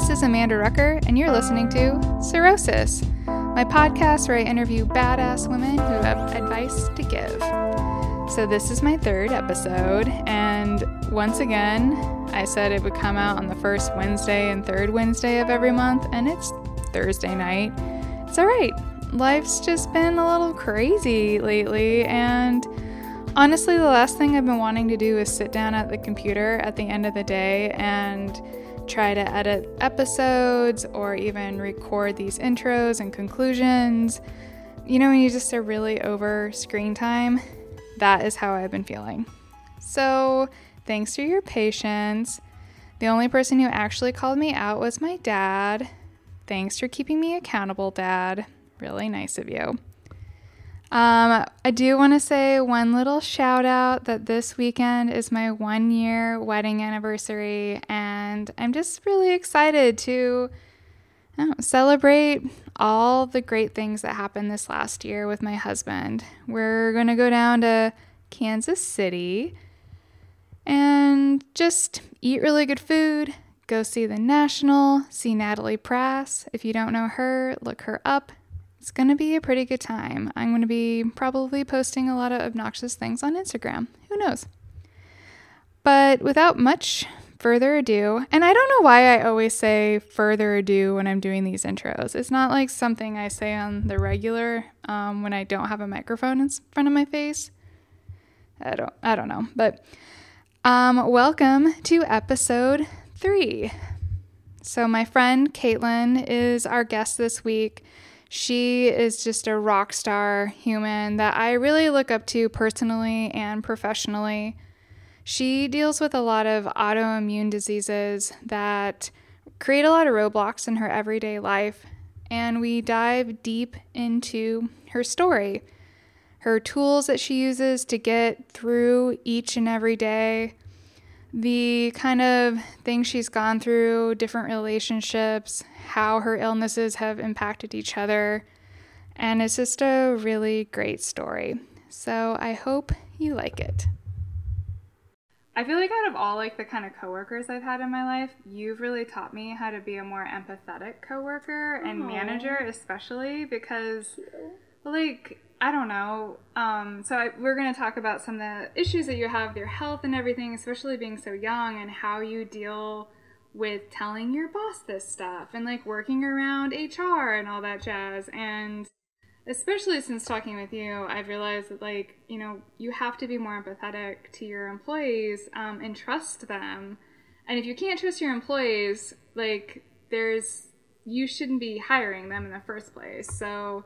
This is Amanda Rucker, and you're listening to Cirrhosis, my podcast where I interview badass women who have advice to give. So, this is my third episode, and once again, I said it would come out on the first Wednesday and third Wednesday of every month, and it's Thursday night. It's alright. Life's just been a little crazy lately, and honestly, the last thing I've been wanting to do is sit down at the computer at the end of the day and try to edit episodes or even record these intros and conclusions. You know, when you just are really over screen time, that is how I've been feeling. So, thanks for your patience. The only person who actually called me out was my dad. Thanks for keeping me accountable, Dad. Really nice of you. Um, I do want to say one little shout out that this weekend is my one year wedding anniversary, and I'm just really excited to know, celebrate all the great things that happened this last year with my husband. We're going to go down to Kansas City and just eat really good food, go see the National, see Natalie Prass. If you don't know her, look her up. It's going to be a pretty good time. I'm going to be probably posting a lot of obnoxious things on Instagram. Who knows? But without much further ado, and I don't know why I always say further ado when I'm doing these intros. It's not like something I say on the regular um, when I don't have a microphone in front of my face. I don't, I don't know. But um, welcome to episode three. So, my friend Caitlin is our guest this week. She is just a rock star human that I really look up to personally and professionally. She deals with a lot of autoimmune diseases that create a lot of roadblocks in her everyday life, and we dive deep into her story, her tools that she uses to get through each and every day, the kind of things she's gone through, different relationships, how her illnesses have impacted each other. And it's just a really great story. So I hope you like it. I feel like out of all like the kind of coworkers I've had in my life, you've really taught me how to be a more empathetic coworker and Aww. manager, especially because like I don't know. Um, so I, we're going to talk about some of the issues that you have with your health and everything, especially being so young, and how you deal with telling your boss this stuff and like working around HR and all that jazz. And especially since talking with you, I've realized that like you know you have to be more empathetic to your employees um, and trust them. And if you can't trust your employees, like there's you shouldn't be hiring them in the first place. So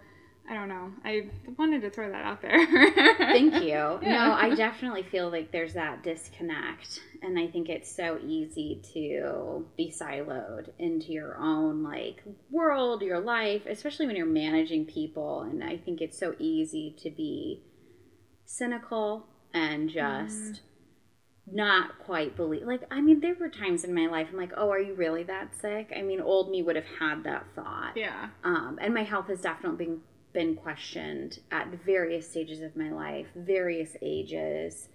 I don't know. I wanted to throw that out there. Thank you. Yeah. No, I definitely feel like there's that disconnect. And I think it's so easy to be siloed into your own like world, your life, especially when you're managing people. And I think it's so easy to be cynical and just mm. not quite believe. Like, I mean, there were times in my life I'm like, oh, are you really that sick? I mean, old me would have had that thought. Yeah. Um, and my health has definitely been been questioned at various stages of my life, various ages.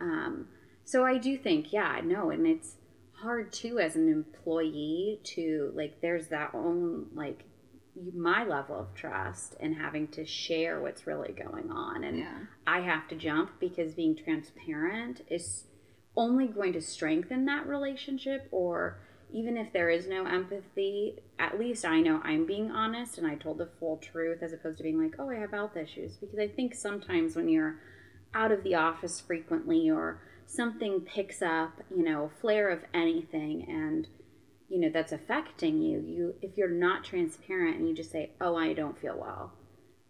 Um, so I do think, yeah, no, and it's hard too as an employee to like, there's that own like my level of trust and having to share what's really going on. And yeah. I have to jump because being transparent is only going to strengthen that relationship or even if there is no empathy, at least I know I'm being honest and I told the full truth as opposed to being like, oh, I have health issues. Because I think sometimes when you're out of the office frequently or something picks up, you know, a flare of anything and you know that's affecting you, you if you're not transparent and you just say, "Oh, I don't feel well."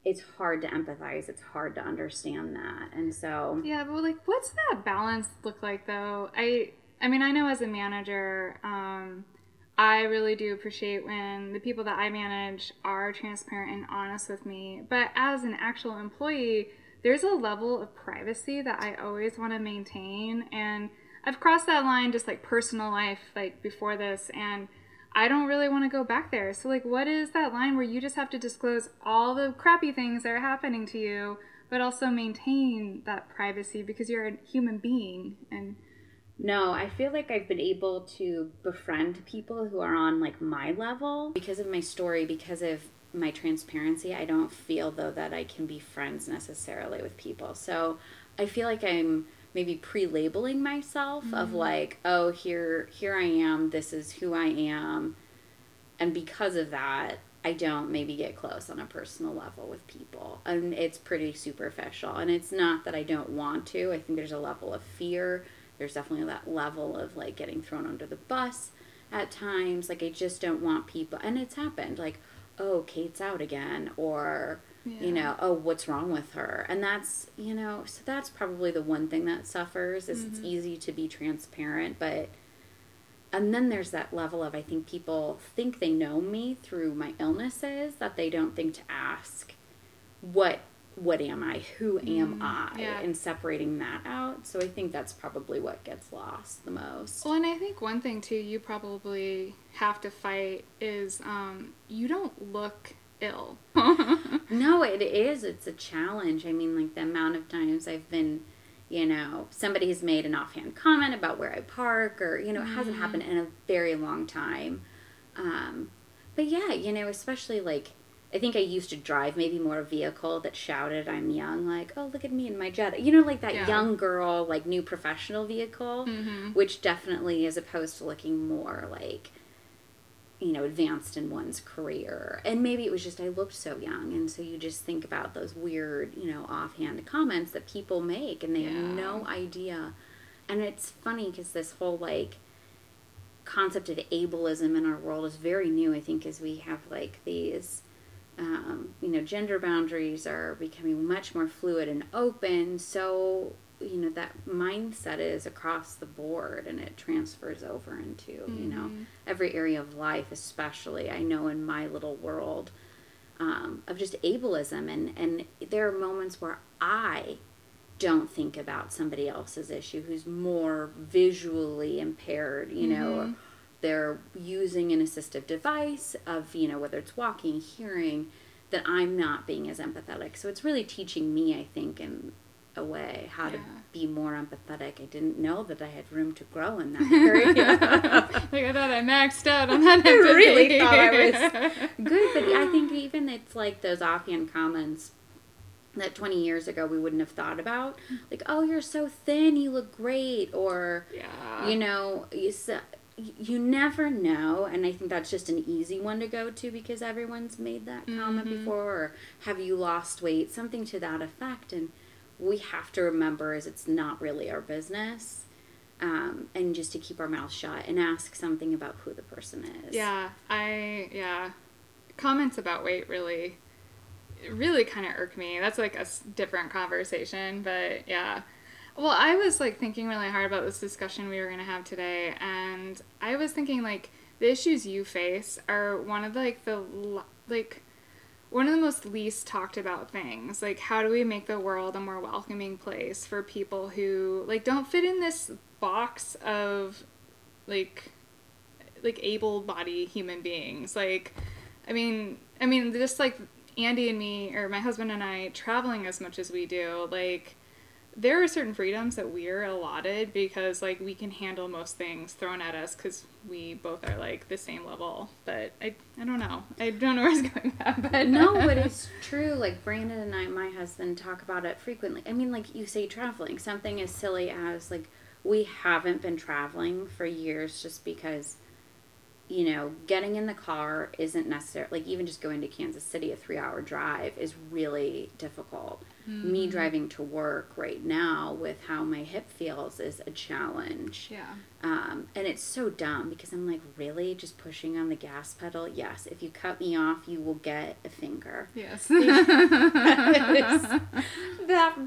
It's hard to empathize. It's hard to understand that. And so Yeah, but like what's that balance look like though? I I mean, I know as a manager, um, I really do appreciate when the people that I manage are transparent and honest with me. But as an actual employee, there's a level of privacy that I always want to maintain. And I've crossed that line just like personal life, like before this. And I don't really want to go back there. So, like, what is that line where you just have to disclose all the crappy things that are happening to you, but also maintain that privacy because you're a human being? And No, I feel like I've been able to befriend people who are on like my level because of my story, because of my transparency. I don't feel though that I can be friends necessarily with people. So I feel like I'm maybe pre-labeling myself mm-hmm. of like, oh, here here I am, this is who I am. And because of that, I don't maybe get close on a personal level with people. And it's pretty superficial. And it's not that I don't want to. I think there's a level of fear there's definitely that level of like getting thrown under the bus at times. Like I just don't want people, and it's happened. Like, oh, Kate's out again, or yeah. you know, oh, what's wrong with her? And that's you know, so that's probably the one thing that suffers. Is mm-hmm. it's easy to be transparent, but and then there's that level of I think people think they know me through my illnesses that they don't think to ask what what am I? Who am mm, I? Yeah. And separating that out. So I think that's probably what gets lost the most. Well, and I think one thing too you probably have to fight is um, you don't look ill. no, it is. It's a challenge. I mean, like the amount of times I've been, you know, somebody has made an offhand comment about where I park, or you know, it hasn't mm-hmm. happened in a very long time. Um, but yeah, you know, especially like I think I used to drive maybe more a vehicle that shouted I'm young, like, oh, look at me in my jet. You know, like that yeah. young girl, like new professional vehicle, mm-hmm. which definitely is opposed to looking more like, you know, advanced in one's career. And maybe it was just I looked so young. And so you just think about those weird, you know, offhand comments that people make and they yeah. have no idea. And it's funny because this whole like, concept of ableism in our world is very new i think as we have like these um, you know, gender boundaries are becoming much more fluid and open. So, you know, that mindset is across the board and it transfers over into, mm-hmm. you know, mm-hmm. every area of life, especially I know in my little world um, of just ableism. And, and there are moments where I don't think about somebody else's issue who's more visually impaired, you know, mm-hmm they're using an assistive device of you know whether it's walking hearing that i'm not being as empathetic. So it's really teaching me i think in a way how yeah. to be more empathetic. I didn't know that i had room to grow in that area. Like i thought i maxed out on that i really thought i was good but i think even it's like those offhand comments that 20 years ago we wouldn't have thought about. Mm. Like oh you're so thin you look great or yeah. you know you you never know and i think that's just an easy one to go to because everyone's made that comment mm-hmm. before or have you lost weight? Something to that effect and we have to remember is it's not really our business um, and just to keep our mouth shut and ask something about who the person is. Yeah i yeah. Comments about weight really really kind of irk me. That's like a different conversation but yeah well, I was like thinking really hard about this discussion we were going to have today, and I was thinking like the issues you face are one of the, like the like one of the most least talked about things. Like how do we make the world a more welcoming place for people who like don't fit in this box of like like able-bodied human beings. Like I mean, I mean just like Andy and me or my husband and I traveling as much as we do, like there are certain freedoms that we're allotted because like we can handle most things thrown at us because we both are like the same level but i i don't know i don't know where it's going but no but it's true like brandon and i my husband talk about it frequently i mean like you say traveling something as silly as like we haven't been traveling for years just because you know, getting in the car isn't necessary. Like even just going to Kansas City, a three-hour drive is really difficult. Mm-hmm. Me driving to work right now with how my hip feels is a challenge. Yeah. Um, and it's so dumb because I'm like, really, just pushing on the gas pedal? Yes. If you cut me off, you will get a finger. Yes. that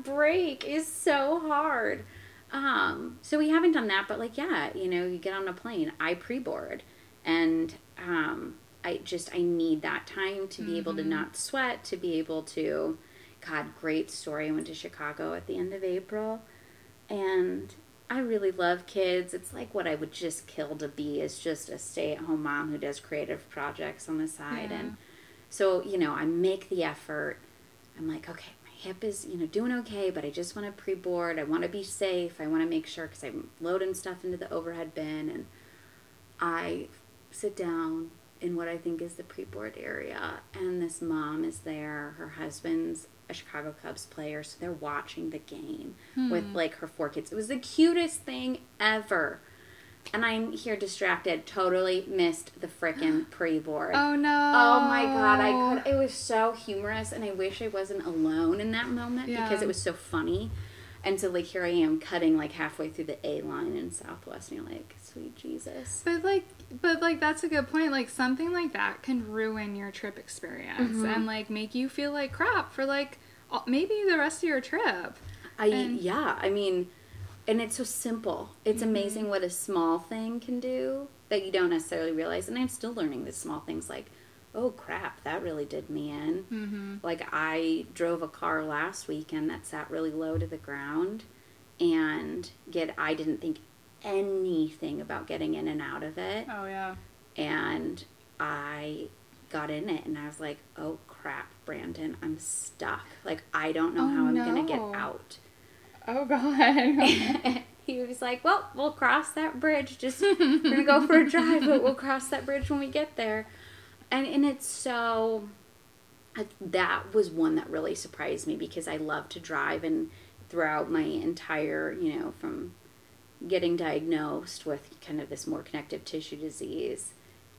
brake is so hard. Um, so we haven't done that, but like, yeah, you know, you get on a plane. I pre-board and um, I just I need that time to be mm-hmm. able to mm-hmm. not sweat, to be able to. God, great story. I went to Chicago at the end of April, and I really love kids. It's like what I would just kill to be is just a stay-at-home mom who does creative projects on the side, yeah. and so you know I make the effort. I'm like, okay, my hip is, you know, doing okay, but I just want to pre board. I want to be safe. I want to make sure because I'm loading stuff into the overhead bin. And I sit down in what I think is the pre board area, and this mom is there. Her husband's a Chicago Cubs player, so they're watching the game hmm. with like her four kids. It was the cutest thing ever. And I'm here distracted, totally missed the frickin' pre board. Oh no. Oh my god, I could. It was so humorous, and I wish I wasn't alone in that moment Yeah. because it was so funny. And so, like, here I am cutting like halfway through the A line in Southwest, and you're like, sweet Jesus. But like, but like that's a good point. Like something like that can ruin your trip experience Mm-hmm. and like make you feel like crap for like maybe the rest of your trip. I And- yeah, I mean, and it's so simple. It's Mm-hmm. amazing what a small thing can do that you don't necessarily realize. And I'm still learning the small things like, oh crap, that really did me in. Mm-hmm. Like I drove a car last weekend that sat really low to the ground, and get I didn't think anything about getting in and out of it, Oh yeah. and I got in it and I was like, oh crap, Brandon, I'm stuck. Like I don't know Oh, how I'm gonna get out. Oh god. he was like, "Well, we'll cross that bridge. Just we're gonna go for a drive, but we'll cross that bridge when we get there." And and it's so that was one that really surprised me because I love to drive and throughout my entire, you know, from getting diagnosed with kind of this more connective tissue disease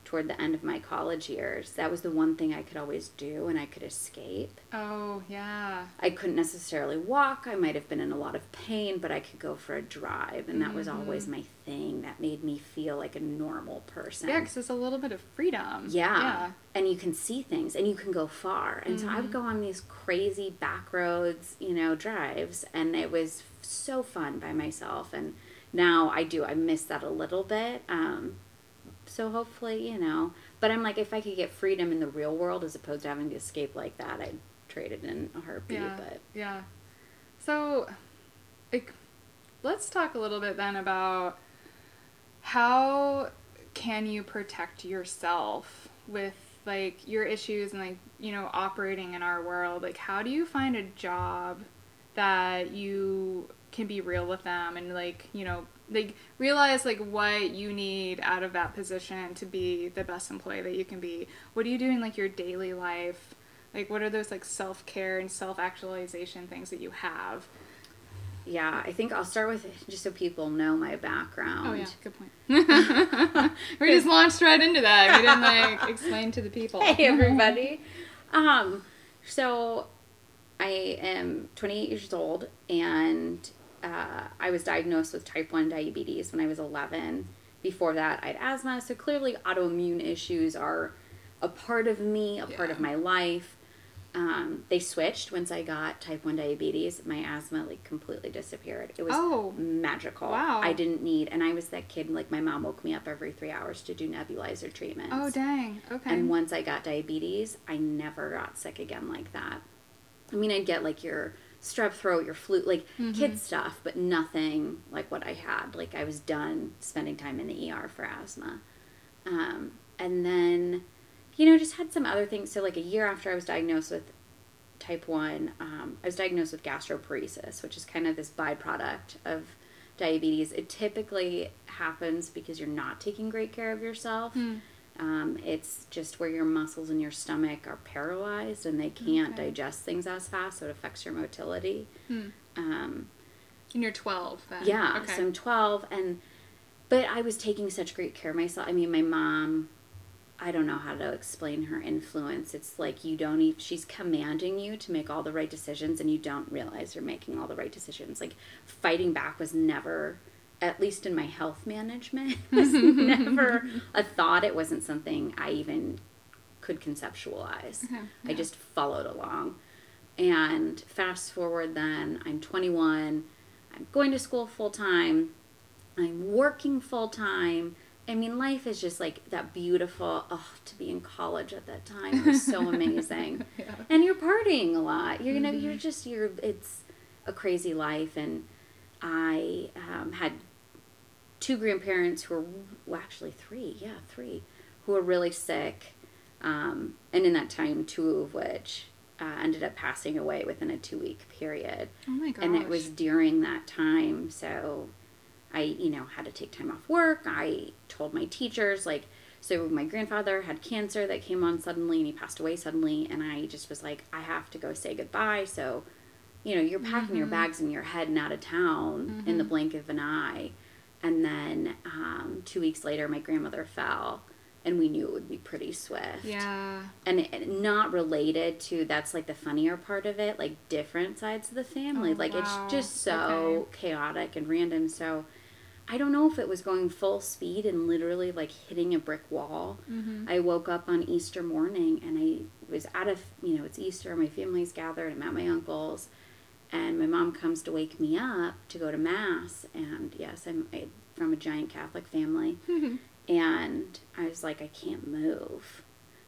toward the end of my college years, that was the one thing I could always do and I could escape. oh yeah. I couldn't necessarily walk. I might have been in a lot of pain, but I could go for a drive, and that was Mm-hmm. always my thing. That made me feel like a normal person. Yeah, because it's a little bit of freedom. Yeah. And you can see things and you can go far. And so I Mm-hmm. would go on these crazy back roads, you know, drives, and it was so fun by myself. And now I do, I miss that a little bit. Um, so hopefully, you know, but I'm like, if I could get freedom in the real world as opposed to having to escape like that, I'd trade it in a heartbeat. Yeah. But Yeah. So, like, let's talk a little bit then about how can you protect yourself with like your issues and like you know operating in our world. Like, how do you find a job that you can be real with them and like you know like realize like what you need out of that position to be the best employee that you can be. What do you do in like your daily life? Like what are those like self-care and self-actualization things that you have? Yeah, I think I'll start with just so people know my background. oh yeah good point. We just launched right into that. We didn't like explain to the people. Hey everybody. um, so I am 28 years old and uh, I was diagnosed with type 1 diabetes when I was 11. Before that, I had asthma, so clearly autoimmune issues are a part of me, a part of my life. Um, they switched once I got type 1 diabetes. My asthma like completely disappeared. It was Oh. magical. Wow. I didn't need, and I was that kid, like my mom woke me up every three hours to do nebulizer treatments. oh dang okay And once I got diabetes, I never got sick again like that. I mean, I'd get like your strep throat, your flu, like kid stuff, but nothing like what I had. Like I was done spending time in the ER for asthma. Um, and then, you know, just had some other things. So, like a year after I was diagnosed with type 1, um, I was diagnosed with gastroparesis, which is kind of this byproduct of diabetes. It typically happens because you're not taking great care of yourself. Um, it's just where your muscles in your stomach are paralyzed and they can't Okay. digest things as fast, so it affects your motility. Hmm. Um, and you're 12 then yeah, okay so I'm 12, and but I was taking such great care of myself. I mean, my mom, I don't know how to explain her influence. It's like you don't even, she's commanding you to make all the right decisions, and you don't realize you're making all the right decisions. Like fighting back was never, at least in my health management, was never a thought. It wasn't something I even could conceptualize. Okay, I just followed along. And fast forward then, I'm 21, I'm going to school full time, I'm working full time. I mean, life is just like that beautiful, oh, to be in college at that time was so amazing. Yeah. And you're partying a lot. You're, you know, you're just, you're, it's a crazy life. And I um, had two grandparents who were, well, actually three, yeah, three, who were really sick. Um, and in that time, two of which uh, ended up passing away within a two week period. Oh my gosh. And it was during that time. So I, you know, had to take time off work. I told my teachers, like, so my grandfather had cancer that came on suddenly and he passed away suddenly. And I just was like, I have to go say goodbye. So, you know, you're packing your bags and you're heading out of town in the blink of an eye. And then um, two weeks later, my grandmother fell. And we knew it would be pretty swift Yeah. and it, not related to that's like the funnier part of it like different sides of the family Oh, like wow. it's just so chaotic and random so i don't know if it was going full speed and literally like hitting a brick wall Mm-hmm. i woke up on easter morning and i was out of you know it's easter my family's gathered i'm at my uncle's and my mom comes to wake me up to go to mass and yes i'm I, from a giant catholic family and I was like, I can't move.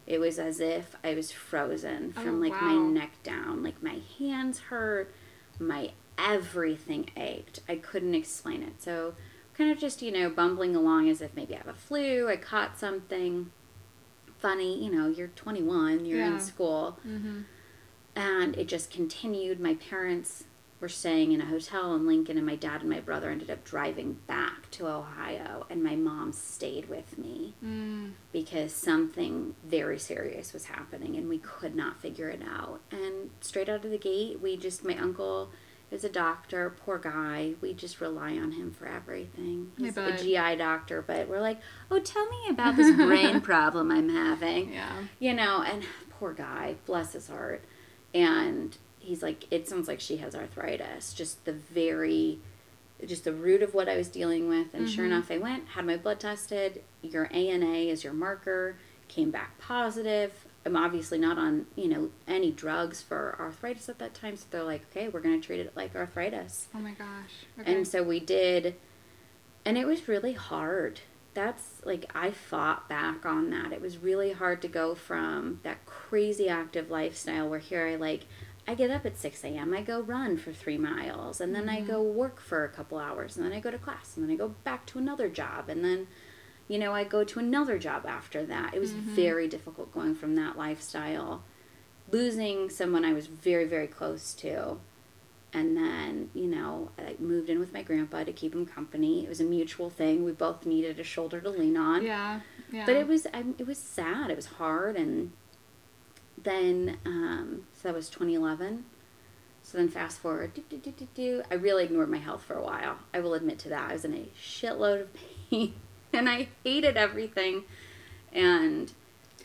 It was as if I was frozen from Oh, like my neck down. Like my hands hurt, my everything ached. I couldn't explain it. So, kind of just, you know, bumbling along as if maybe I have a flu, I caught something funny. You know, you're 21, you're Yeah. in school. Mm-hmm. And it just continued. My parents were staying in a hotel in Lincoln, and my dad and my brother ended up driving back to Ohio, and my mom stayed with me Mm. because something very serious was happening, and we could not figure it out. And straight out of the gate, we just, my uncle is a doctor, poor guy. We just rely on him for everything. He's a. GI doctor, but we're like, oh, tell me about this brain problem I'm having Yeah. you know, and poor guy, bless his heart. And he's like, it sounds like she has arthritis. Just the very, just the root of what I was dealing with. And sure Mhm. enough, I went, had my blood tested. Your ANA is your marker. Came back positive. I'm obviously not on, you know, any drugs for arthritis at that time. So they're like, okay, we're going to treat it like arthritis. Oh my gosh. Okay. And so we did, and it was really hard. That's like, I fought back on that. It was really hard to go from that crazy active lifestyle where here I like, I get up at 6 a.m., I go run for three miles, and then I mm-hmm. go work for a couple hours, and then I go to class, and then I go back to another job, and then, you know, I go to another job after that. It was mm-hmm. very difficult going from that lifestyle. Losing someone I was very, very close to and then you know i moved in with my grandpa to keep him company. It was a mutual thing. We both needed a shoulder to lean on. Yeah. Yeah. but it was I, it was sad. It was hard. And then um, so that was 2011 so then fast forward do, do, do, i really ignored my health for a while. I will admit to that. I was in a shitload of pain and i hated everything. And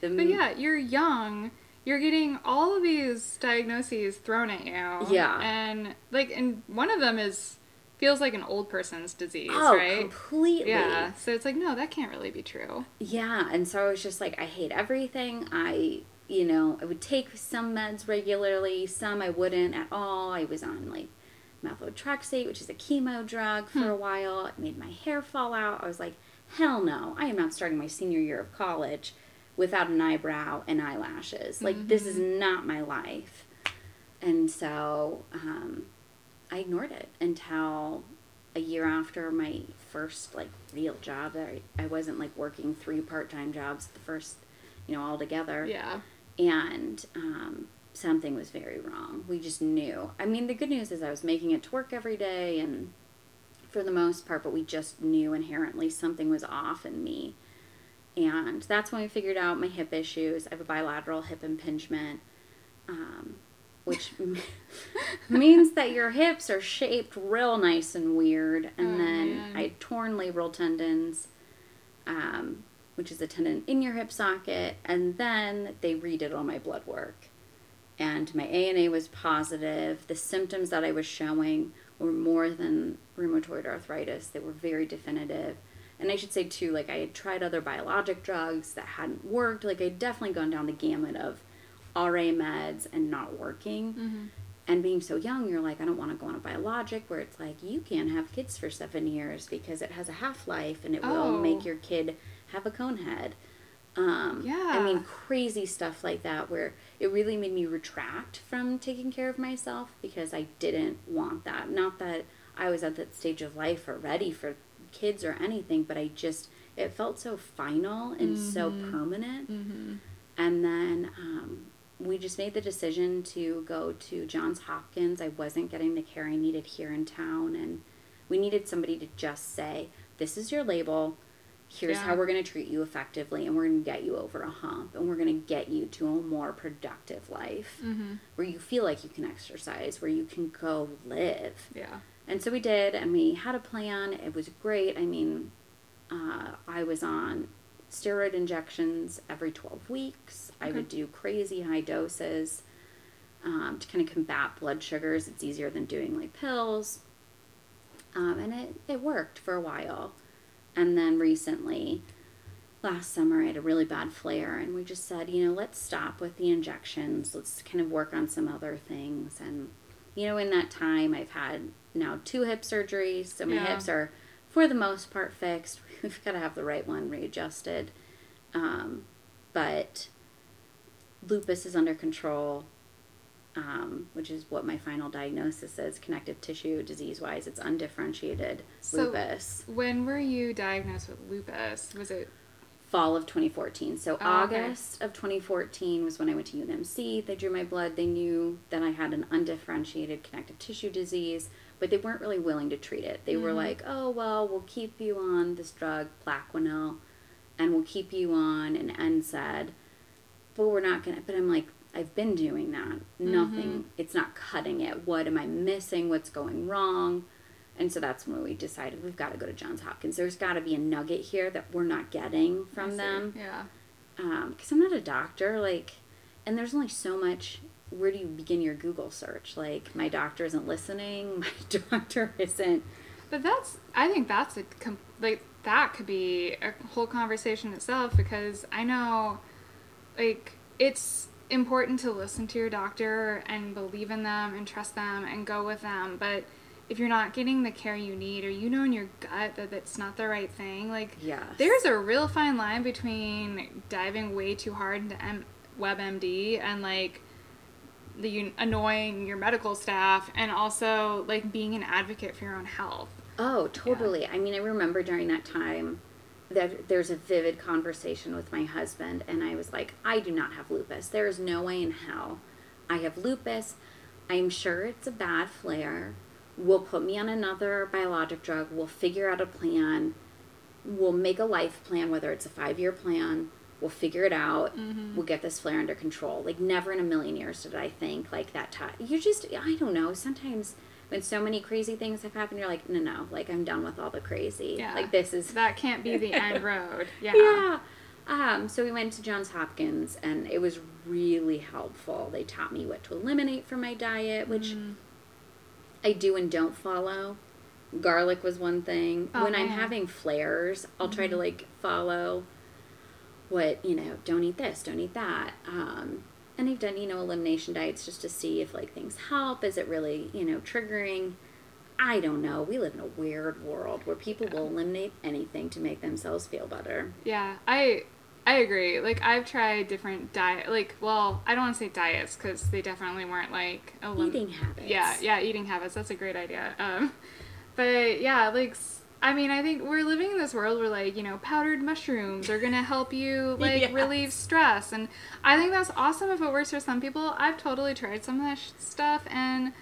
the But yeah, you're young. You're getting all of these diagnoses thrown at you. Yeah. And like, and one of them is feels like an old person's disease, oh right? completely Yeah. So it's like, no, that can't really be true. Yeah, and so I was just like, I hate everything. I, you know, I would take some meds regularly, some I wouldn't at all. I was on like methotrexate, which is a chemo drug, for hmm. a while. It made my hair fall out. I was like, hell no, I am not starting my senior year of college without an eyebrow and eyelashes. Like, this is not my life. And so um, I ignored it until a year after my first like real job. I, I wasn't like working three part time jobs the first, you know, all together. Yeah. And um, something was very wrong. We just knew. I mean, the good news is I was making it to work every day and for the most part, but we just knew inherently something was off in me. And that's when we figured out my hip issues. I have a bilateral hip impingement, um, which means that your hips are shaped real nice and weird. And Oh, then man. I had torn labral tendons, um, which is a tendon in your hip socket. And then they redid all my blood work. And my ANA was positive. The symptoms that I was showing were more than rheumatoid arthritis, they were very definitive. And I should say, too, like I had tried other biologic drugs that hadn't worked. Like I'd definitely gone down the gamut of RA meds and not working. Mm-hmm. And being so young, you're like, I don't want to go on a biologic where it's like, you can't have kids for seven years because it has a half life and it will Oh. make your kid have a cone head. Um, I mean, crazy stuff like that where it really made me retract from taking care of myself because I didn't want that. Not that I was at that stage of life or ready for kids or anything, but I just, it felt so final and so permanent. Mm-hmm. And then um, we just made the decision to go to Johns Hopkins. I wasn't getting the care I needed here in town, and we needed somebody to just say, This is your label. Here's Yeah. how we're going to treat you effectively, and we're going to get you over a hump, and we're going to get you to a more productive life Mm-hmm. where you feel like you can exercise, where you can go live. Yeah. And so we did, and we had a plan. It was great. I mean, uh, I was on steroid injections every 12 weeks. I would do crazy high doses um, to kind of combat blood sugars. It's easier than doing like pills. Um, and it, it worked for a while. And then recently, last summer, I had a really bad flare, and we just said, you know, let's stop with the injections. Let's kind of work on some other things. And, you know, in that time, I've had now two hip surgeries, so my Yeah. hips are, for the most part, fixed. We've got to have the right one readjusted. Um, but lupus is under control, um, which is what my final diagnosis is connective tissue disease wise. It's undifferentiated So- lupus. When were you diagnosed with lupus? Was it fall of 2014. So Oh, okay. August of 2014 was when I went to UNMC. They drew my blood. They knew that I had an undifferentiated connective tissue disease, but they weren't really willing to treat it. They were Mhm. like, "Oh well, we'll keep you on this drug Plaquenil, and we'll keep you on an NSAID, but we're not gonna." But I'm like, I've been doing that. Nothing. It's not cutting it. What am I missing? What's going wrong? And so that's when we decided we've got to go to Johns Hopkins. There's got to be a nugget here that we're not getting from them. Yeah. Um, because I'm not a doctor, like, and there's only so much. Where do you begin your Google search? Like, my doctor isn't listening. My doctor isn't. But that's I think that's a com- like that could be a whole conversation itself because I know like it's important to listen to your doctor and believe in them and trust them and go with them, but if you're not getting the care you need or you know in your gut that it's not the right thing, like Yes. there's a real fine line between diving way too hard into M- WebMD and like the annoying your medical staff and also like being an advocate for your own health. Oh, totally. I mean, I remember during that time that there's a vivid conversation with my husband, and I was like, I do not have lupus. There is no way in hell I have lupus. I'm sure it's a bad flare. We'll put me on another biologic drug. We'll figure out a plan. We'll make a life plan, whether it's a five year plan. We'll figure it out. We'll get this flare under control. Like, never in a million years did I think like that time. You just, I don't know. Sometimes when so many crazy things have happened, you're like, no, no, like, I'm done with all the crazy. Yeah. Like, this is That can't be the end road. Yeah. yeah. Um, so we went to Johns Hopkins, and it was really helpful. They taught me what to eliminate from my diet, which Mm. I do and don't follow. Garlic was one thing. Oh, when I'm. Mm-hmm. having flares, I'll try to like follow what you know. Don't eat this. Don't eat that. Um, and I've done you know elimination diets just to see if like things help. Is it really you know triggering? I don't know. We live in a weird world where people will eliminate anything to make themselves feel better. Yeah, I I agree. Like I've tried different diet, like well, I don't want to say diets because they definitely weren't like elim- Eating habits. Yeah, yeah, eating habits. That's a great idea. Um, but yeah, like I mean, I think we're living in this world where like you know powdered mushrooms are gonna help you like Yes. relieve stress, and I think that's awesome if it works for some people. I've totally tried some of that sh- stuff, and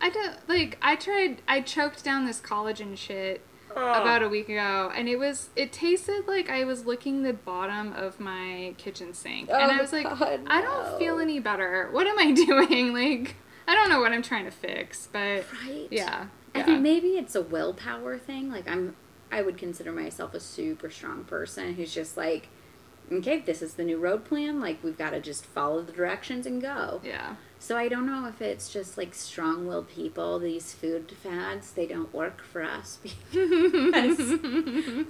I don't like. I tried. I choked down this collagen shit about a oh. week ago and it was it tasted like I was licking the bottom of my kitchen sink and I Oh, was like God, I don't no. feel any better. What am I doing? Like I don't know what I'm trying to fix, but Right. yeah. I yeah. think maybe it's a willpower thing. Like I'm, I would consider myself a super strong person who's just like, okay, this is the new road plan. Like we've got to just follow the directions and go. yeah. So I don't know if it's just like strong-willed people. These food fads, they don't work for us because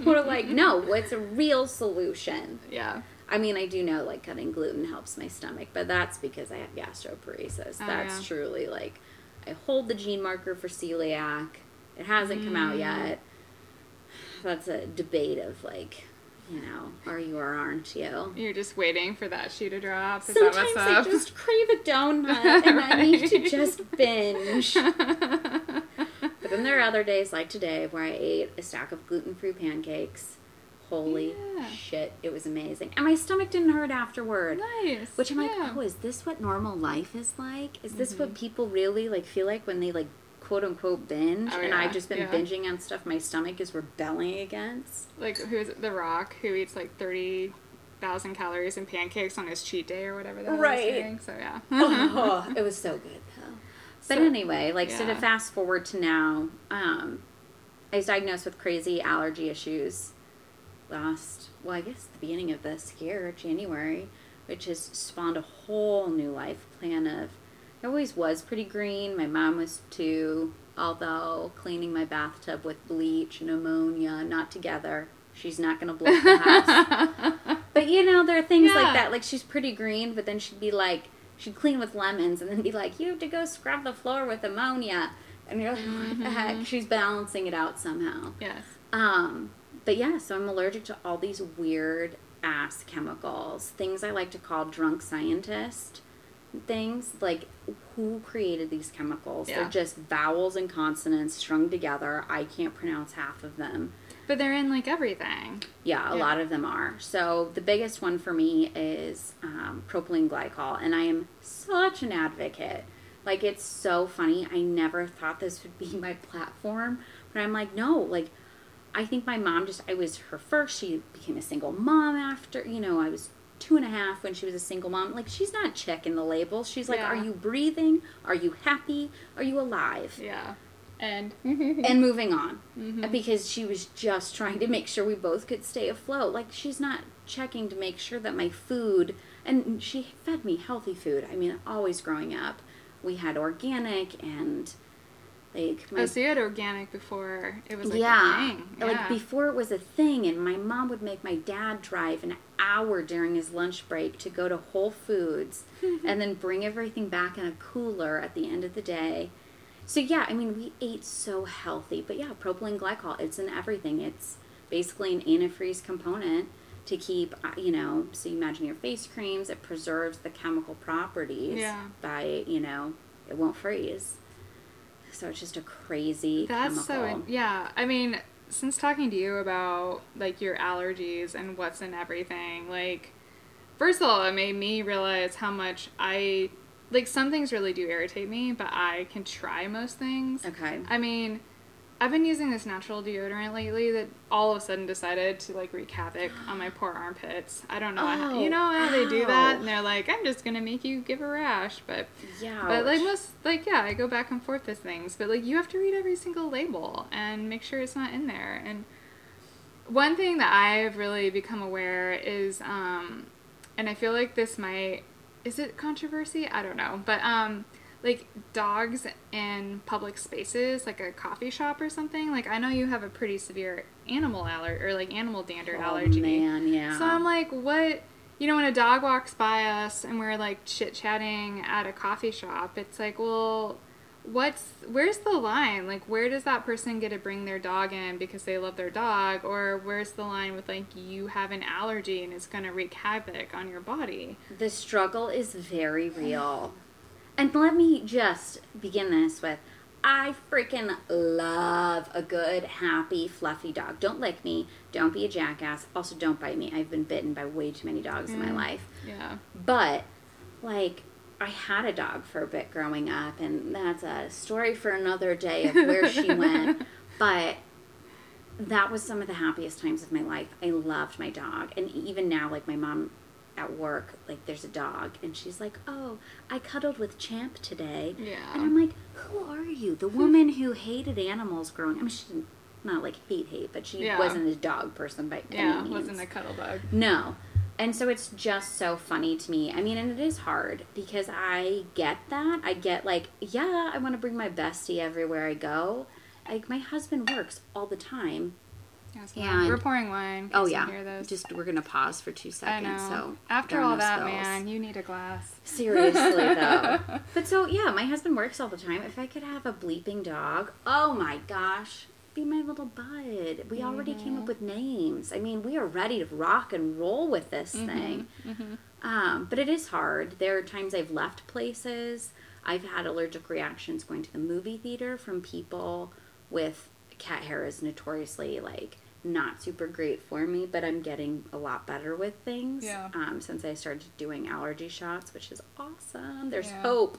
we're like, no, what's a real solution? Yeah. I mean, I do know like cutting gluten helps my stomach, but that's because I have gastroparesis. Oh, that's yeah. truly like I hold the gene marker for celiac. It hasn't come out Mm. yet. That's a debate of like, you know, are you or aren't you? You're just waiting for that shoe to drop. Is Sometimes I just crave a donut and I need to Right. just binge. But then there are other days like today where I ate a stack of gluten free pancakes, Holy Yeah. shit, it was amazing. And my stomach didn't hurt afterward. Nice. Which I'm like, oh, is this what normal life is like? Is this Mm-hmm. what people really like feel like when they like quote unquote binge? Oh, and yeah, I've just been yeah. binging on stuff my stomach is rebelling against. like who is it? The Rock, who eats like thirty thousand calories in pancakes on his cheat day or whatever that Right. saying. So yeah. oh, it was so good though. But So- anyway, like so to fast forward to now, um, I was diagnosed with crazy allergy issues last well, I guess the beginning of this year, January, which has spawned a whole new life plan of I always was pretty green. My mom was too, although cleaning my bathtub with bleach and ammonia, not together. She's not gonna blow up the house. But you know, there are things Yeah. like that. Like she's pretty green, but then she'd be like, she'd clean with lemons, and then be like, "You have to go scrub the floor with ammonia," and you're like, "What the heck?" She's balancing it out somehow. yes. Um, but yeah, so I'm allergic to all these weird ass chemicals, things I like to call drunk scientist things. Like, who created these chemicals? Yeah. They're just vowels and consonants strung together. I can't pronounce half of them. But they're in like everything. Yeah, a Yeah. lot of them are. So the biggest one for me is um, propylene glycol, and I am such an advocate. Like it's so funny. I never thought this would be my platform, but I'm like, no, like I think my mom just I was her first. She became a single mom after you know I was two and a half when she was a single mom. Like she's not checking the labels. She's like, Yeah. are you breathing? Are you happy? Are you alive? Yeah. And and moving on Mhm. because she was just trying to make sure we both could stay afloat like she's not checking to make sure that my food and she fed me healthy food i mean always growing up we had organic and like my oh, so you had organic before it was like yeah. a thing. Like before it was a thing, and my mom would make my dad drive an hour during his lunch break to go to Whole Foods and then bring everything back in a cooler at the end of the day. So, yeah, I mean, we ate so healthy. But yeah, propylene glycol, it's in everything. It's basically an antifreeze component to keep, uh, you know, so you imagine your face creams, it preserves the chemical properties Yeah. by, you know, it won't freeze. So it's just a crazy That's so chemical. in- yeah. I mean, since talking to you about like your allergies and what's in everything, like first of all, it made me realize how much I like some things really do irritate me, but I can try most things. Okay. I mean, I've been using this natural deodorant lately that all of a sudden decided to like wreak havoc on my poor armpits. I don't know. how, Oh, you know how they do that, and they're like, "I'm just gonna make you give a rash," but Yeah. but like most, like yeah, I go back and forth with things, but like you have to read every single label and make sure it's not in there. And one thing that I've really become aware is, um, and I feel like this might is it controversy? I don't know, but um, like dogs in public spaces, like a coffee shop or something. Like I know you have a pretty severe animal allergy or like animal dander oh, allergy. man, yeah. So I'm like, what? You know, when a dog walks by us and we're like chit chatting at a coffee shop, it's like, well, what's where's the line? Like, where does that person get to bring their dog in because they love their dog, or where's the line with like you have an allergy and it's gonna wreak havoc on your body? the struggle is very real. And let me just begin this with I freaking love a good, happy, fluffy dog. Don't lick me. Don't be a jackass. Also, don't bite me. I've been bitten by way too many dogs in my Mm. life. Yeah. But, like, I had a dog for a bit growing up, and that's a story for another day of where she went. But that was some of the happiest times of my life. I loved my dog. And even now, like, my mom at work, like, there's a dog, and she's like, Oh, I cuddled with Champ today. Yeah. And I'm like, Who are you? The woman who hated animals growing I mean, she didn't, not like hate, hate, but she Yeah. wasn't a dog person by Yeah, any means. wasn't a cuddle bug. No. And so it's just so funny to me. I mean, and it is hard because I get that. I get like, yeah, I want to bring my bestie everywhere I go. Like my husband works all the time. Yes, And- we're pouring wine. Oh yeah. Just we're gonna pause for two I seconds. know. So After all no that, spills. man, you need a glass. Seriously though. But so yeah, my husband works all the time. If I could have a bleeping dog, oh my gosh, be my little bud. We already came Mm-hmm. up with names. I mean, we are ready to rock and roll with this Mm-hmm. thing. Um, but it is hard. There are times I've left places. I've had allergic reactions going to the movie theater from people with cat hair is notoriously like not super great for me, but I'm getting a lot better with things. Yeah. Um, since I started doing allergy shots, which is awesome. There's Yeah. hope.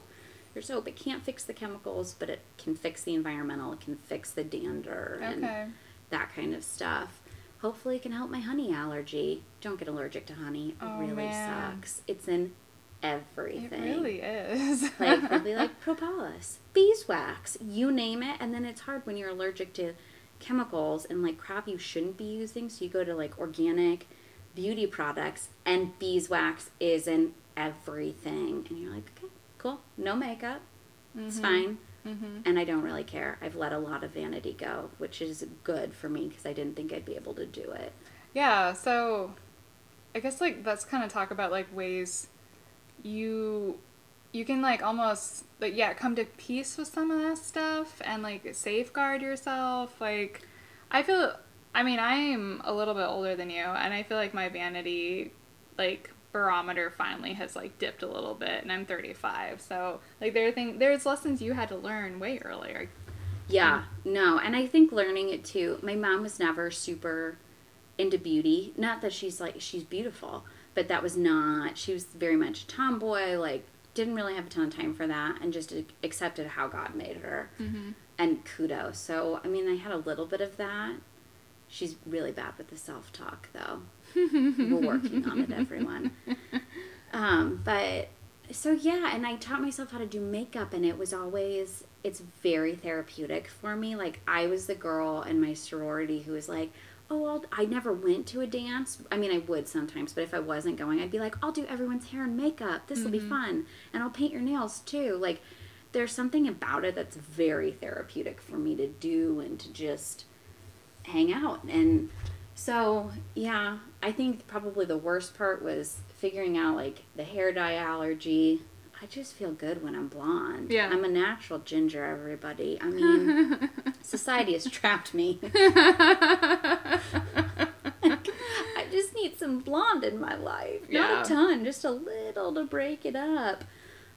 There's hope. It can't fix the chemicals, but it can fix the environmental. It can fix the dander and that kind of stuff. Hopefully, it can help my honey allergy. Don't get allergic to honey. It Oh, really man. sucks. It's in everything. It really is. Like they'll like propolis, beeswax, you name it, and then it's hard when you're allergic to chemicals and like crap you shouldn't be using. So you go to like organic beauty products, and beeswax is in everything, and you're like, okay, cool, no makeup, it's fine. Mhm. And I don't really care. I've let a lot of vanity go, which is good for me because I didn't think I'd be able to do it. Yeah, so I guess like let's kind of talk about like ways you you can like almost like yeah, come to peace with some of that stuff and like safeguard yourself. Like I feel I mean, I'm a little bit older than you and I feel like my vanity like barometer finally has like dipped a little bit and I'm 35. So like there are things there's lessons you had to learn way earlier. Yeah, hmm. no, and I think learning it too. My mom was never super into beauty. Not that she's like she's beautiful, but that was not. She was very much a tomboy. Like didn't really have a ton of time for that, and just accepted how God made her. Mhm. And kudos. So I mean, I had a little bit of that. She's really bad with the self talk, though. We're working on it, everyone. Um, but so yeah, and I taught myself how to do makeup, and it was always it's very therapeutic for me. Like I was the girl in my sorority who was like, "Oh, I'll, I never went to a dance. I mean, I would sometimes, but if I wasn't going, I'd be like, I'll do everyone's hair and makeup. This will be mm-hmm. fun, and I'll paint your nails too. Like, there's something about it that's very therapeutic for me to do and to just hang out and so yeah i think probably the worst part was figuring out like the hair dye allergy i just feel good when i'm blonde Yeah. i'm a natural ginger everybody i mean society has trapped me i just need some blonde in my life not Yeah. a ton just a little to break it up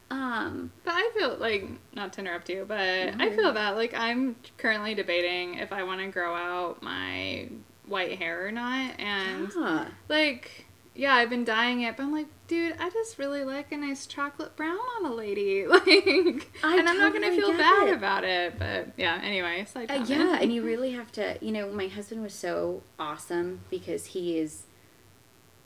um But I feel like not to interrupt you, but I feel that like I'm currently debating if I want to grow out my white hair or not, and yeah. like yeah, I've been dyeing it, but I'm like, dude, I just really like a nice chocolate brown on a lady, like, I and I'm not gonna feel bad it. about it, but yeah. Anyway, side Uh, yeah, and you really have to. You know, my husband was so awesome because he is.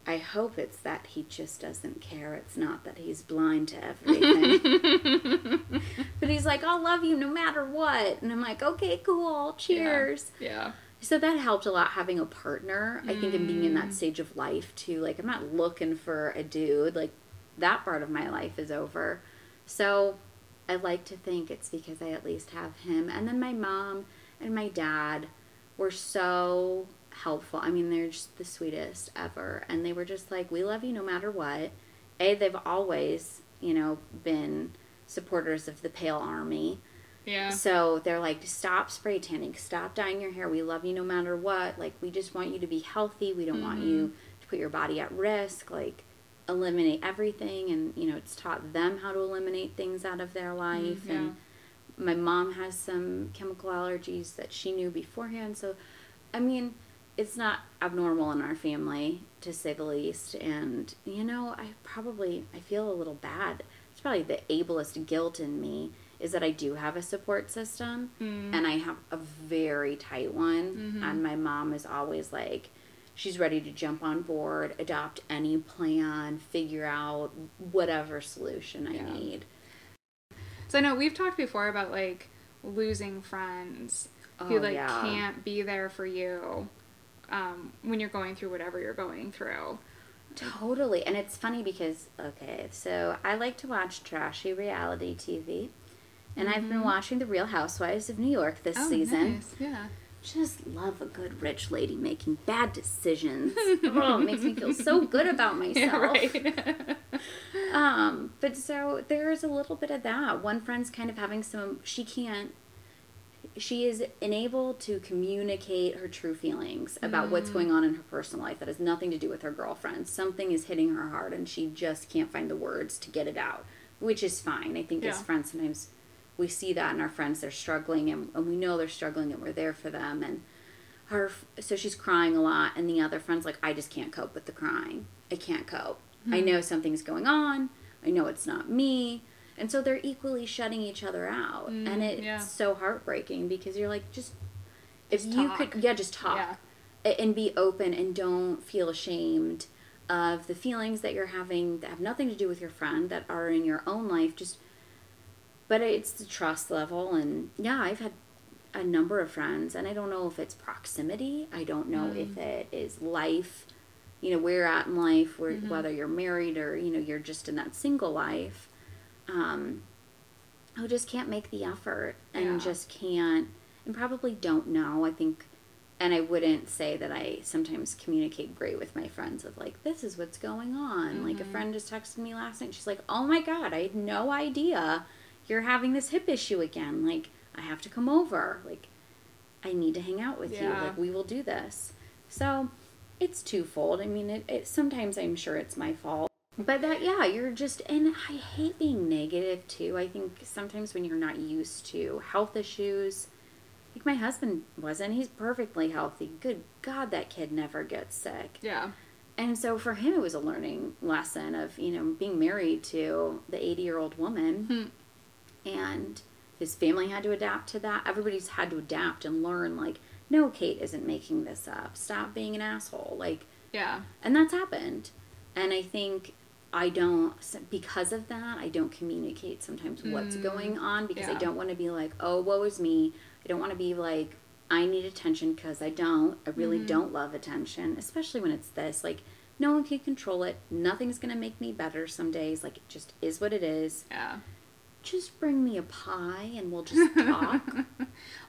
I hope it's that he just doesn't care. It's not that he's blind to everything. but he's like, I'll love you no matter what. And I'm like, okay, cool. Cheers. yeah, So that helped a lot having a partner, I think, and being in Mm. that stage of life too. Like, I'm not looking for a dude. Like, that part of my life is over. So I like to think it's because I at least have him. And then my mom and my dad were so helpful. I mean, they're just the sweetest ever. And they were just like, we love you no matter what. A, they've always, you know, been supporters of the Pale Army. Yeah, So they're like, stop spray tanning, stop dyeing your hair. We love you no matter what. Like, we just want you to be healthy. We don't want you mm-hmm. to put your body at risk. Like, eliminate everything. And, you know, it's taught them how to eliminate things out of their mm-hmm, life. yeah. And my mom has some chemical allergies that she knew beforehand. So, I mean, it's not abnormal in our family, to say the least. And, you know, I probably, I feel a little bad. It's probably the ableist guilt in me is that I do have a support system and I have a very tight one. And my mom is always like, she's ready to jump on board, adopt any plan, figure out whatever solution I Yeah. need. So I know we've talked before about like losing friends who Oh, like yeah. can't be there for you um, when you're going through whatever you're going through. Totally. And it's funny because, okay, so I like to watch trashy reality TV. And I've been watching The Real Housewives of New York this season. Mm-hmm. Oh, nice. Yeah. Just love a good rich lady making bad decisions. oh, it makes me feel so good about myself. Yeah, right. Um, but so there's a little bit of that. One friend's kind of having some, she can't, she is unable to communicate her true feelings about what's going on in her personal life that has nothing to do with her girlfriend. Something is hitting her hard and she just can't find the words to get it out, which is fine. I think as friends, sometimes we see that in our friends, they're struggling and, and we know they're struggling and we're there for them. And, her so she's crying a lot and the other friend's like i just can't cope with the crying i can't cope i know something's going on i know it's not me and so they're equally shutting each other out Mm, and it's yeah. so heartbreaking because you're like just if Just you talk. could yeah just talk Yeah. and be open and don't feel ashamed of the feelings that you're having that have nothing to do with your friend that are in your own life just but it's the trust level and yeah i've had a number of friends and i don't know if it's proximity i don't know Mm. if it is life you know where you're at in life where, Mm-hmm. whether you're married or you know you're just in that single life um who just can't make the effort and Yeah. just can't and probably don't know i think and i wouldn't say that i sometimes communicate great with my friends of like this is what's going on like a Mhm. friend just texted me last night she's like oh my god i had no idea you're having this hip issue again like i have to come over like i need to hang out with you like we will do this. So it's twofold. I mean it, it sometimes i'm sure it's my fault but that yeah you're just and i hate being negative too. I think sometimes when you're not used to health issues like my husband wasn't he's perfectly healthy. Good god that kid never gets sick. Yeah. and so for him it was a learning lesson of you know being married to the 80 year old woman hmm. And his family had to adapt to that. Everybody's had to adapt and learn like no kate isn't making this up. Stop being an asshole. Like Yeah. and that's happened. And i think i don't because of that i don't communicate sometimes what's Mm, going on because i don't want to be like oh woe is me. I don't want to be like i need attention because i don't. I really Mhm. don't love attention especially when it's this like no one can control it. Nothing's gonna make me better some days. Like it just is what it is. Yeah. Just bring me a pie and we'll just talk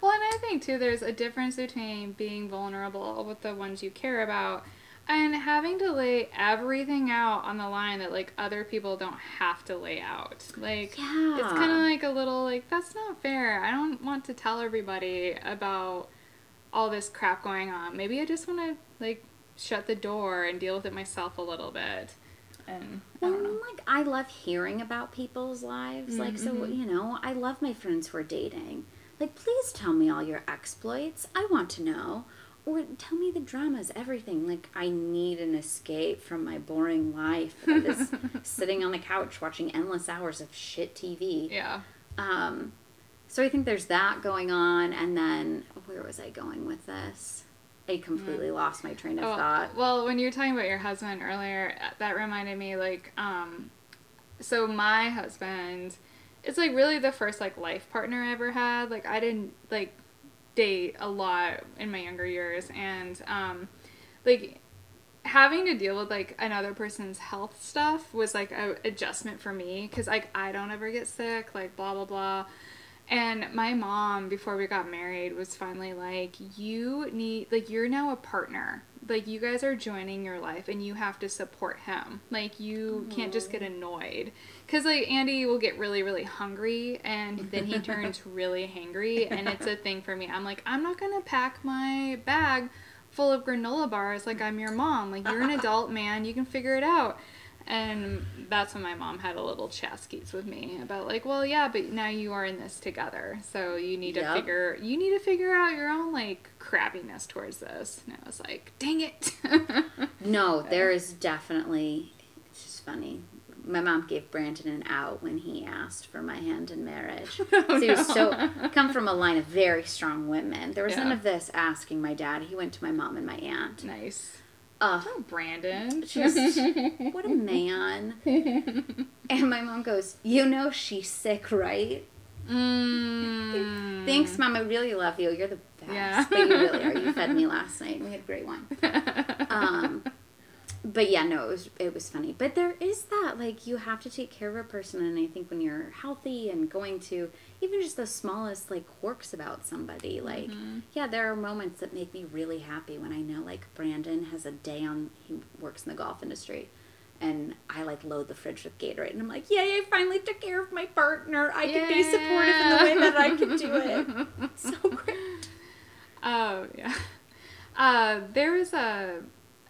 well, and I think too, there's a difference between being vulnerable with the ones you care about and having to lay everything out on the line that like other people don't have to lay out. Like, yeah it's kind of like a little like that's not fair. I don't want to tell everybody about all this crap going on. Maybe I just want to like shut the door and deal with it myself a little bit. And I don't know. like I love hearing about people's lives. Like, so Mhm. you know, I love my friends who are dating. Like, please tell me all your exploits. I want to know. Or tell me the dramas, everything. Like, I need an escape from my boring life that is sitting on the couch watching endless hours of shit TV. Yeah. Um, so I think there's that going on. And then, where was I going with this? I completely lost my train of Oh, thought. Well, when you were talking about your husband earlier, that reminded me like um so my husband is like really the first like life partner I ever had. Like I didn't like date a lot in my younger years and um like having to deal with like another person's health stuff was like a adjustment for me cuz like I don't ever get sick, like blah blah blah. And my mom, before we got married, was finally like, You need, like, you're now a partner. Like, you guys are joining your life and you have to support him. Like, you can't just get mm-hmm. annoyed. Because, like, Andy will get really, really hungry and then he turns really hangry. And it's a thing for me. I'm like, I'm not going to pack my bag full of granola bars like I'm your mom. Like, you're an adult man, you can figure it out. And that's when my mom had a little chaskeets with me about like, well, yeah, but now you are in this together, so you need to figure you need to figure out your own like crabbiness towards this. And I was like, dang it. No, there is definitely. It's just funny. My mom gave Brandon an out when he asked for my hand in marriage. Oh, so he was so come from a line of very strong women. There was none of this asking my dad. He went to my mom and my aunt. nice. Ugh, Oh, Brandon. just what a man. And my mom goes, "You know she's sick, right?" mm. Thanks, mom. I really love you. You're the best. Yeah. But you really are. You fed me last night. We had great wine. um but yeah no it was it was funny but there is that like you have to take care of a person and i think when you're healthy and going to even just the smallest like quirks about somebody like Mhm. yeah there are moments that make me really happy when i know like brandon has a day on he works in the golf industry and I like load the fridge with Gatorade, and I'm like, "Yay! I finally took care of my partner. I can be supportive in the way that I can do it." So great. Oh yeah. Uh, there was a,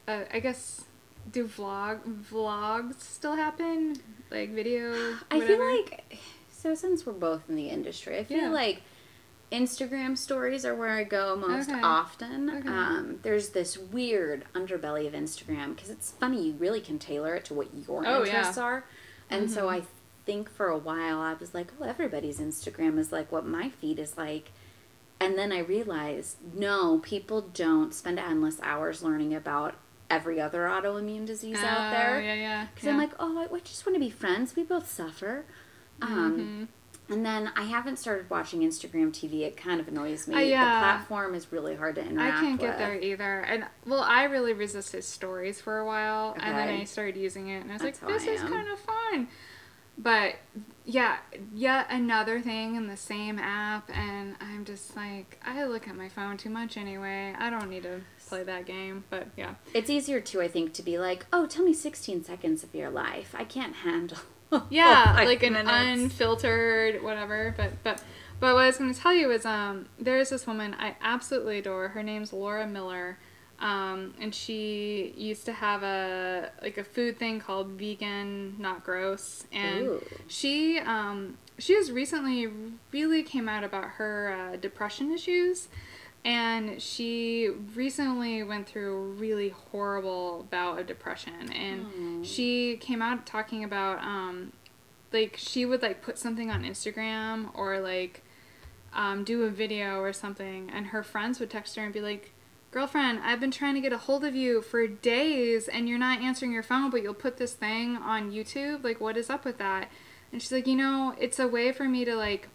a, I guess, do vlog vlogs still happen? Like video. I feel like so since we're both in the industry, I feel Yeah. like Instagram stories are where I go most Okay. often. Okay. Um, there's this weird underbelly of Instagram because it's funny. You really can tailor it to what your Oh, interests yeah. are. And so I think for a while I was like, oh, everybody's Instagram is like what my feed is like. And then I realized, no, people don't spend endless hours learning about every other autoimmune disease out Oh, there. Yeah, yeah. Because I'm like, oh, I, I just want to be friends. We both suffer. Um, And then I haven't started watching Instagram TV. It kind of annoys me. Uh, yeah. The platform is really hard to interact with. I can't get with. there either. And well, I really resisted stories for a while, and then I started using it, and I was That's like, "This is kind of fun." But yeah, yet another thing in the same app, and I'm just like, I look at my phone too much anyway. I don't need to play that game. But yeah, It's easier too, I think, to be like, oh, tell me 16 seconds of your life. I can't handle. yeah, five like an unfiltered whatever. But but but what I was going to tell you is, um, there is this woman I absolutely adore. Her name's Laura Miller. Um, and she used to have a like a food thing called vegan not gross and Ooh. she um she has recently really came out about her uh, depression issues and she recently went through a really horrible bout of depression. And she came out talking about um like she would like put something on Instagram or like um, do a video or something. And her friends would text her and be like girlfriend i've been trying to get a hold of you for days and you're not answering your phone but you'll put this thing on youtube. Like what is up with that? And she's like you know it's a way for me to like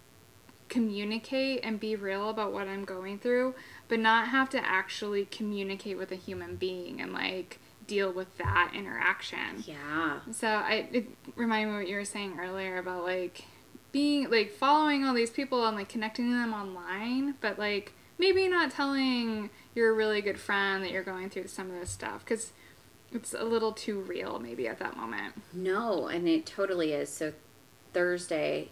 communicate and be real about what i'm going through but not have to actually communicate with a human being and like deal with that interaction Yeah. so I it reminded me what you were saying earlier about like being like following all these people and like connecting them online, but like maybe not telling your really good friend that you're going through some of this stuff because it's a little too real maybe at that moment. No, and it totally is. So Thursday,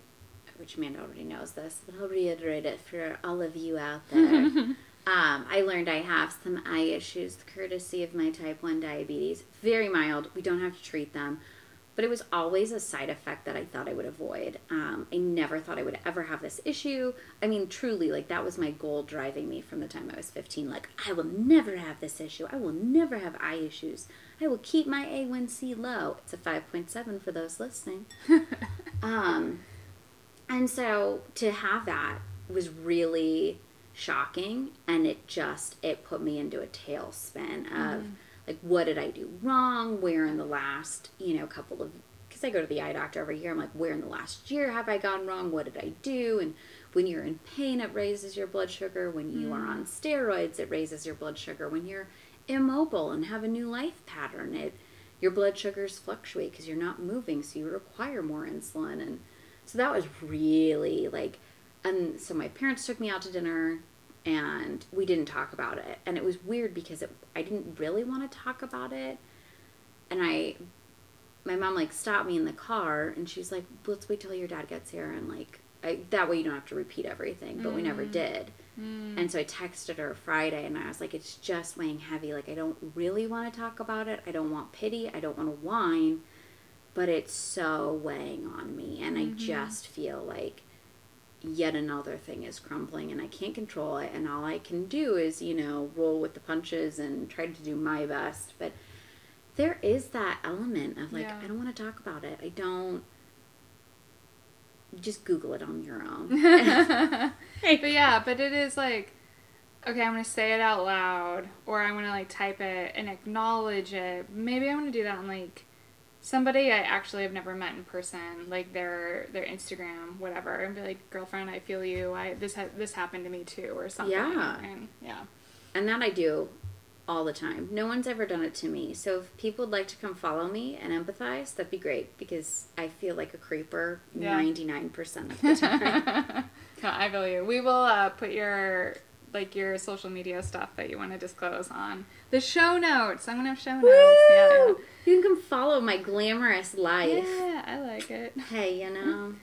which Amanda already knows this, but I'll reiterate it for all of you out there. um, I learned I have some eye issues courtesy of my type 1 diabetes. Very mild. We don't have to treat them. But it was always a side effect that I thought I would avoid. Um, I never thought I would ever have this issue. I mean, truly, like that was my goal driving me from the time I was 15. Like, I will never have this issue. I will never have eye issues. I will keep my A1C low. It's a 5.7 for those listening. um, and so to have that was really shocking, and it just it put me into a tailspin of mm-hmm. like what did I do wrong? Where in the last you know couple of because I go to the eye doctor every year. I'm like, where in the last year have I gone wrong? What did I do? And when you're in pain, it raises your blood sugar. When you are mm. on steroids, it raises your blood sugar. When you're immobile and have a new life pattern, it your blood sugars fluctuate because you're not moving, so you require more insulin. And so that was really like, and so my parents took me out to dinner and we didn't talk about it. And it was weird because it, I didn't really want to talk about it. And I, my mom like stopped me in the car and she's like, let's wait till your dad gets here. And like, I, that way you don't have to repeat everything, but we never mm. did. Mm. And so I texted her Friday and I was like, it's just weighing heavy. Like, I don't really want to talk about it. I don't want pity. I don't want to whine, but it's so weighing on me. And I mm-hmm. just feel like yet another thing is crumbling and I can't control it. And all I can do is, you know, roll with the punches and try to do my best. But there is that element of like, Yeah. I don't want to talk about it. I don't. Just Google it on your own. but yeah, but it is like, okay, I'm gonna say it out loud, or I'm gonna like type it and acknowledge it. Maybe I'm gonna do that on like somebody I actually have never met in person, like their their Instagram, whatever, and be like, girlfriend, I feel you. I this ha- this happened to me too, or something. Yeah. and yeah. And that I do all the time. No one's ever done it to me. So if people would like to come follow me and empathize, that'd be great because I feel like a creeper 99% of the time. no, I feel you. We will uh, put your like your social media stuff that you want to disclose on the show notes. I'm gonna have show notes. Yeah, Woo! You can come follow my glamorous life. yeah, I like it. Hey, you know.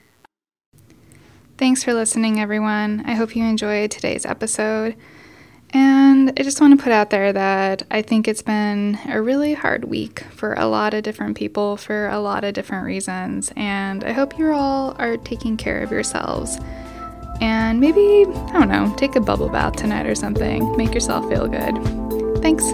Thanks for listening, everyone. I hope you enjoyed today's episode. And I just want to put out there that I think it's been a really hard week for a lot of different people for a lot of different reasons. And I hope you all are taking care of yourselves. And maybe, I don't know, take a bubble bath tonight or something. Make yourself feel good. Thanks.